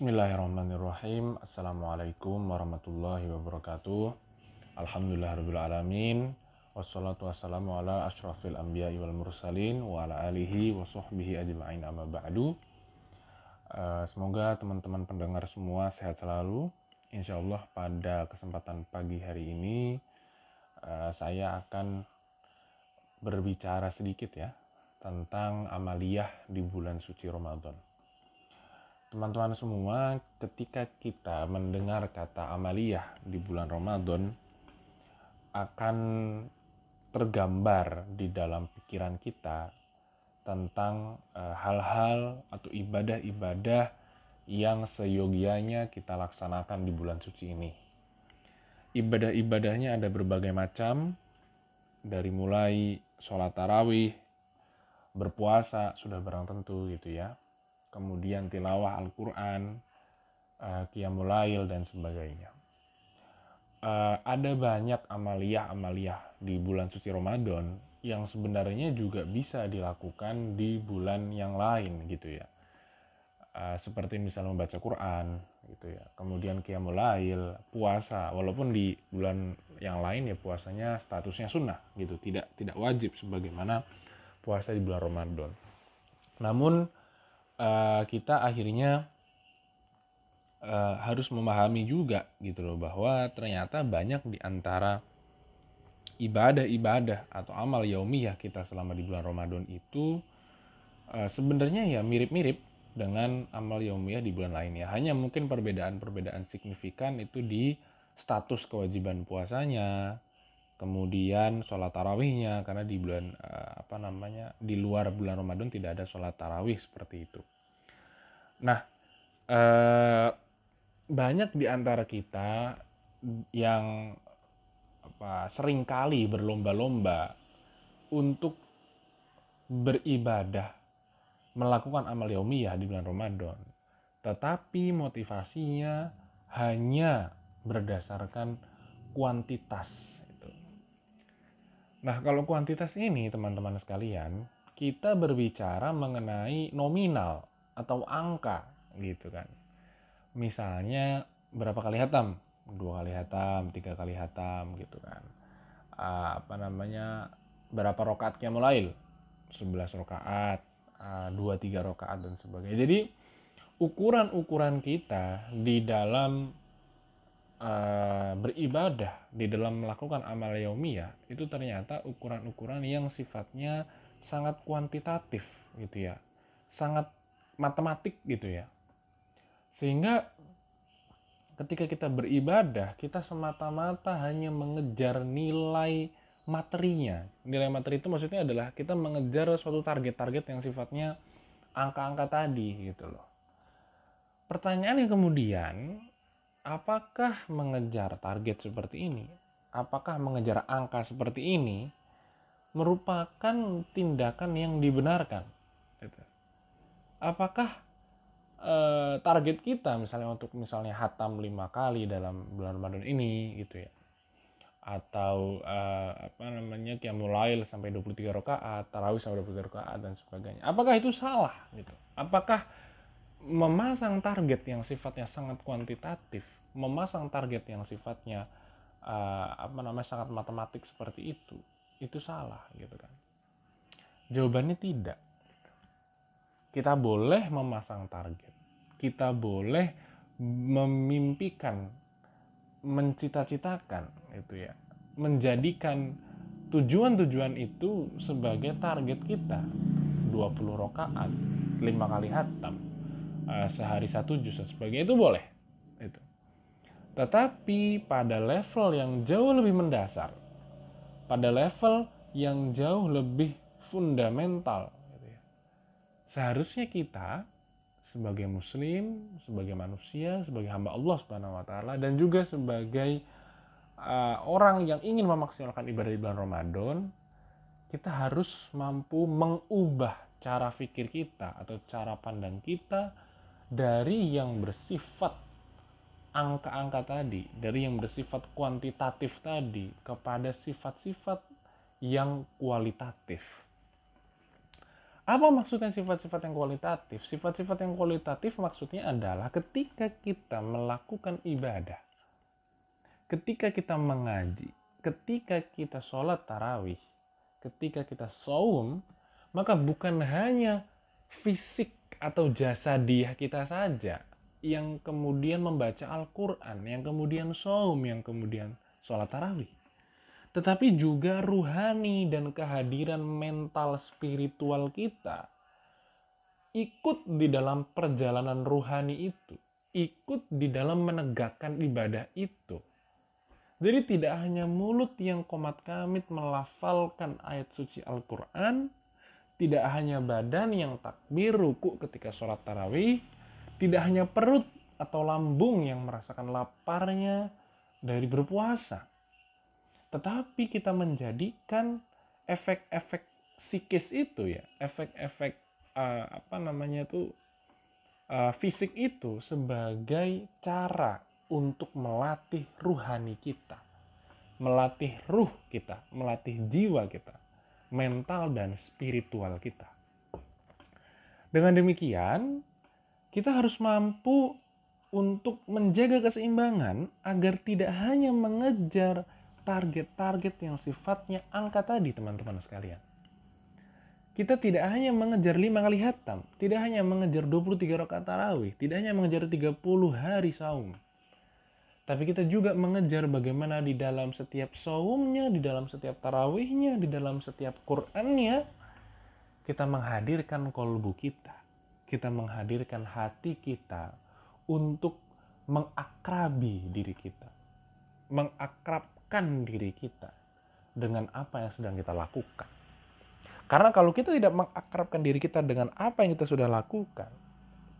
Bismillahirrahmanirrahim. Assalamualaikum warahmatullahi wabarakatuh. Alhamdulillahirrahmanirrahim Wassalatu wassalamu ala ashrafil anbiya wal mursalin Wa ala alihi wa sahbihi ajma'in amma ba'du. Uh, Semoga teman-teman pendengar semua sehat selalu. Insya Allah pada kesempatan pagi hari ini uh, Saya akan berbicara sedikit ya Tentang amaliyah di bulan suci Ramadan teman-teman semua, ketika kita mendengar kata amaliyah di bulan Ramadan, akan tergambar di dalam pikiran kita tentang eh, hal-hal atau ibadah-ibadah yang seyogianya kita laksanakan di bulan suci ini. Ibadah-ibadahnya ada berbagai macam, dari mulai sholat tarawih, berpuasa, sudah barang tentu gitu ya, kemudian tilawah Al-Quran, uh, Qiyamul Lail, dan sebagainya. Uh, ada banyak amaliyah-amaliyah di bulan suci Ramadan yang sebenarnya juga bisa dilakukan di bulan yang lain gitu ya. Uh, seperti misalnya membaca Quran gitu ya. Kemudian Qiyamul Lail, puasa, walaupun di bulan yang lain ya puasanya statusnya sunnah gitu, tidak tidak wajib sebagaimana puasa di bulan Ramadan. Namun uh, kita akhirnya uh, harus memahami juga gitu loh bahwa ternyata banyak di antara ibadah-ibadah atau amal yaumiyah kita selama di bulan Ramadan itu uh, sebenarnya ya mirip-mirip dengan amal yaumiyah di bulan lainnya. Hanya mungkin perbedaan-perbedaan signifikan itu di status kewajiban puasanya, kemudian sholat tarawihnya karena di bulan uh, apa namanya di luar bulan Ramadan tidak ada sholat tarawih seperti itu. Nah uh, banyak di antara kita yang apa sering kali berlomba-lomba untuk beribadah melakukan amal yaumiyah di bulan Ramadan tetapi motivasinya hanya berdasarkan kuantitas Nah, kalau kuantitas ini, teman-teman sekalian, kita berbicara mengenai nominal atau angka, gitu kan. Misalnya, berapa kali hatam? Dua kali hatam, tiga kali hatam, gitu kan. Uh, apa namanya, berapa rokaatnya mulail? 11 rokaat, uh, 2-3 rokaat, dan sebagainya. Jadi, ukuran-ukuran kita di dalam uh, beribadah di dalam melakukan amal yaumiyah itu ternyata ukuran-ukuran yang sifatnya sangat kuantitatif gitu ya. Sangat matematik gitu ya. Sehingga ketika kita beribadah kita semata-mata hanya mengejar nilai materinya. Nilai materi itu maksudnya adalah kita mengejar suatu target-target yang sifatnya angka-angka tadi gitu loh. Pertanyaannya kemudian apakah mengejar target seperti ini, apakah mengejar angka seperti ini merupakan tindakan yang dibenarkan? Gitu. Apakah eh, target kita misalnya untuk misalnya hatam lima kali dalam bulan Ramadan ini gitu ya atau eh, apa namanya qiyamul lail sampai 23 rakaat, tarawih sampai 23 rakaat dan sebagainya. Apakah itu salah gitu? Apakah memasang target yang sifatnya sangat kuantitatif, memasang target yang sifatnya uh, apa namanya sangat matematik seperti itu, itu salah gitu kan. Jawabannya tidak. Kita boleh memasang target, kita boleh memimpikan, mencita-citakan itu ya, menjadikan tujuan-tujuan itu sebagai target kita 20 rokaat, lima kali hatam, uh, sehari satu jus dan sebagainya itu boleh. Itu. Tetapi pada level yang jauh lebih mendasar pada level yang jauh lebih fundamental gitu ya, seharusnya kita sebagai muslim sebagai manusia sebagai hamba Allah subhanahu wa taala dan juga sebagai uh, orang yang ingin memaksimalkan ibadah di bulan Ramadan kita harus mampu mengubah cara pikir kita atau cara pandang kita dari yang bersifat angka-angka tadi, dari yang bersifat kuantitatif tadi kepada sifat-sifat yang kualitatif. Apa maksudnya sifat-sifat yang kualitatif? Sifat-sifat yang kualitatif maksudnya adalah ketika kita melakukan ibadah, ketika kita mengaji, ketika kita sholat tarawih, ketika kita saum, maka bukan hanya fisik atau jasa dia kita saja yang kemudian membaca Al-Quran, yang kemudian saum, yang kemudian sholat tarawih tetapi juga ruhani dan kehadiran mental spiritual kita ikut di dalam perjalanan ruhani itu, ikut di dalam menegakkan ibadah itu. Jadi tidak hanya mulut yang komat kamit melafalkan ayat suci Al-Quran, tidak hanya badan yang takbir ruku ketika sholat tarawih, tidak hanya perut atau lambung yang merasakan laparnya dari berpuasa, tetapi kita menjadikan efek-efek psikis itu ya efek-efek uh, apa namanya tuh uh, fisik itu sebagai cara untuk melatih ruhani kita melatih ruh kita melatih jiwa kita mental dan spiritual kita dengan demikian kita harus mampu untuk menjaga keseimbangan agar tidak hanya mengejar target-target yang sifatnya angka tadi teman-teman sekalian. Kita tidak hanya mengejar lima kali hatam, tidak hanya mengejar 23 rakaat tarawih, tidak hanya mengejar 30 hari saum. Tapi kita juga mengejar bagaimana di dalam setiap saumnya, di dalam setiap tarawihnya, di dalam setiap Qur'annya, kita menghadirkan kolbu kita. Kita menghadirkan hati kita untuk mengakrabi diri kita. Mengakrab mengakrabkan diri kita dengan apa yang sedang kita lakukan. Karena kalau kita tidak mengakrabkan diri kita dengan apa yang kita sudah lakukan,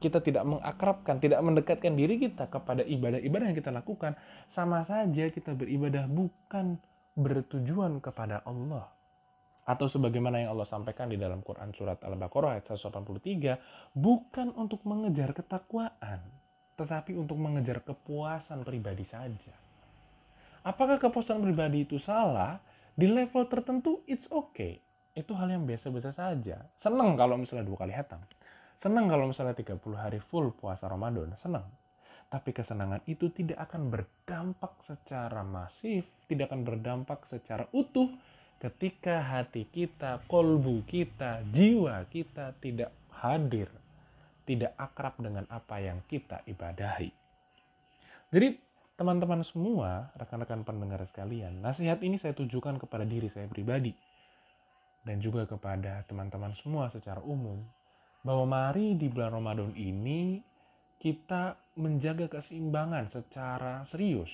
kita tidak mengakrabkan, tidak mendekatkan diri kita kepada ibadah-ibadah yang kita lakukan, sama saja kita beribadah bukan bertujuan kepada Allah. Atau sebagaimana yang Allah sampaikan di dalam Quran Surat Al-Baqarah ayat 183, bukan untuk mengejar ketakwaan, tetapi untuk mengejar kepuasan pribadi saja. Apakah kepuasan pribadi itu salah? Di level tertentu, it's okay. Itu hal yang biasa-biasa saja. Senang kalau misalnya dua kali hatam. Senang kalau misalnya 30 hari full puasa Ramadan. Senang. Tapi kesenangan itu tidak akan berdampak secara masif, tidak akan berdampak secara utuh ketika hati kita, kolbu kita, jiwa kita tidak hadir, tidak akrab dengan apa yang kita ibadahi. Jadi Teman-teman semua, rekan-rekan pendengar sekalian, nasihat ini saya tujukan kepada diri saya pribadi dan juga kepada teman-teman semua secara umum bahwa mari di bulan Ramadan ini kita menjaga keseimbangan secara serius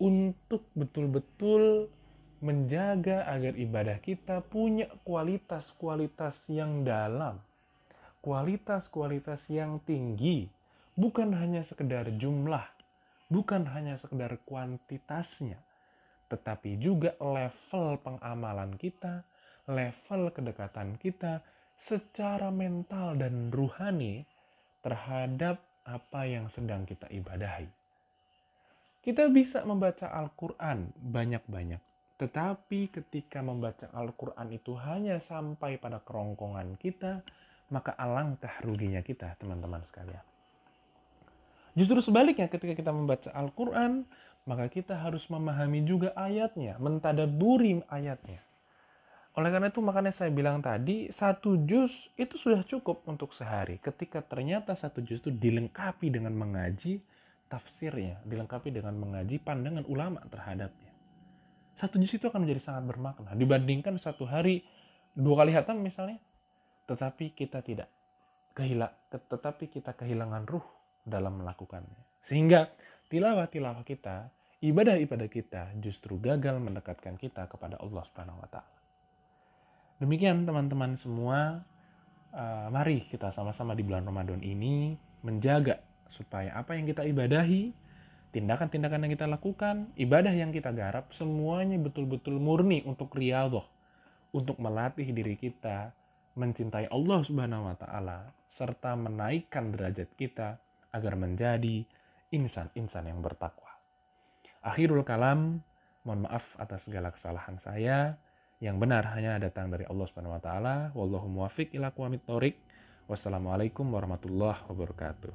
untuk betul-betul menjaga agar ibadah kita punya kualitas-kualitas yang dalam, kualitas-kualitas yang tinggi, bukan hanya sekedar jumlah bukan hanya sekedar kuantitasnya, tetapi juga level pengamalan kita, level kedekatan kita secara mental dan ruhani terhadap apa yang sedang kita ibadahi. Kita bisa membaca Al-Quran banyak-banyak, tetapi ketika membaca Al-Quran itu hanya sampai pada kerongkongan kita, maka alangkah ruginya kita, teman-teman sekalian. Justru sebaliknya ketika kita membaca Al-Quran, maka kita harus memahami juga ayatnya, mentadaburi ayatnya. Oleh karena itu makanya saya bilang tadi, satu juz itu sudah cukup untuk sehari. Ketika ternyata satu juz itu dilengkapi dengan mengaji tafsirnya, dilengkapi dengan mengaji pandangan ulama terhadapnya. Satu juz itu akan menjadi sangat bermakna. Dibandingkan satu hari dua kali hatam misalnya, tetapi kita tidak kehilang, tetapi kita kehilangan ruh dalam melakukannya. Sehingga tilawah-tilawah kita, ibadah-ibadah kita justru gagal mendekatkan kita kepada Allah Subhanahu wa taala. Demikian teman-teman semua, uh, mari kita sama-sama di bulan Ramadan ini menjaga supaya apa yang kita ibadahi, tindakan-tindakan yang kita lakukan, ibadah yang kita garap semuanya betul-betul murni untuk riyadhah, untuk melatih diri kita mencintai Allah Subhanahu wa taala serta menaikkan derajat kita agar menjadi insan-insan yang bertakwa. Akhirul kalam, mohon maaf atas segala kesalahan saya yang benar hanya datang dari Allah Subhanahu wa taala. Wallahu muwaffiq ila thoriq. Wassalamualaikum warahmatullahi wabarakatuh.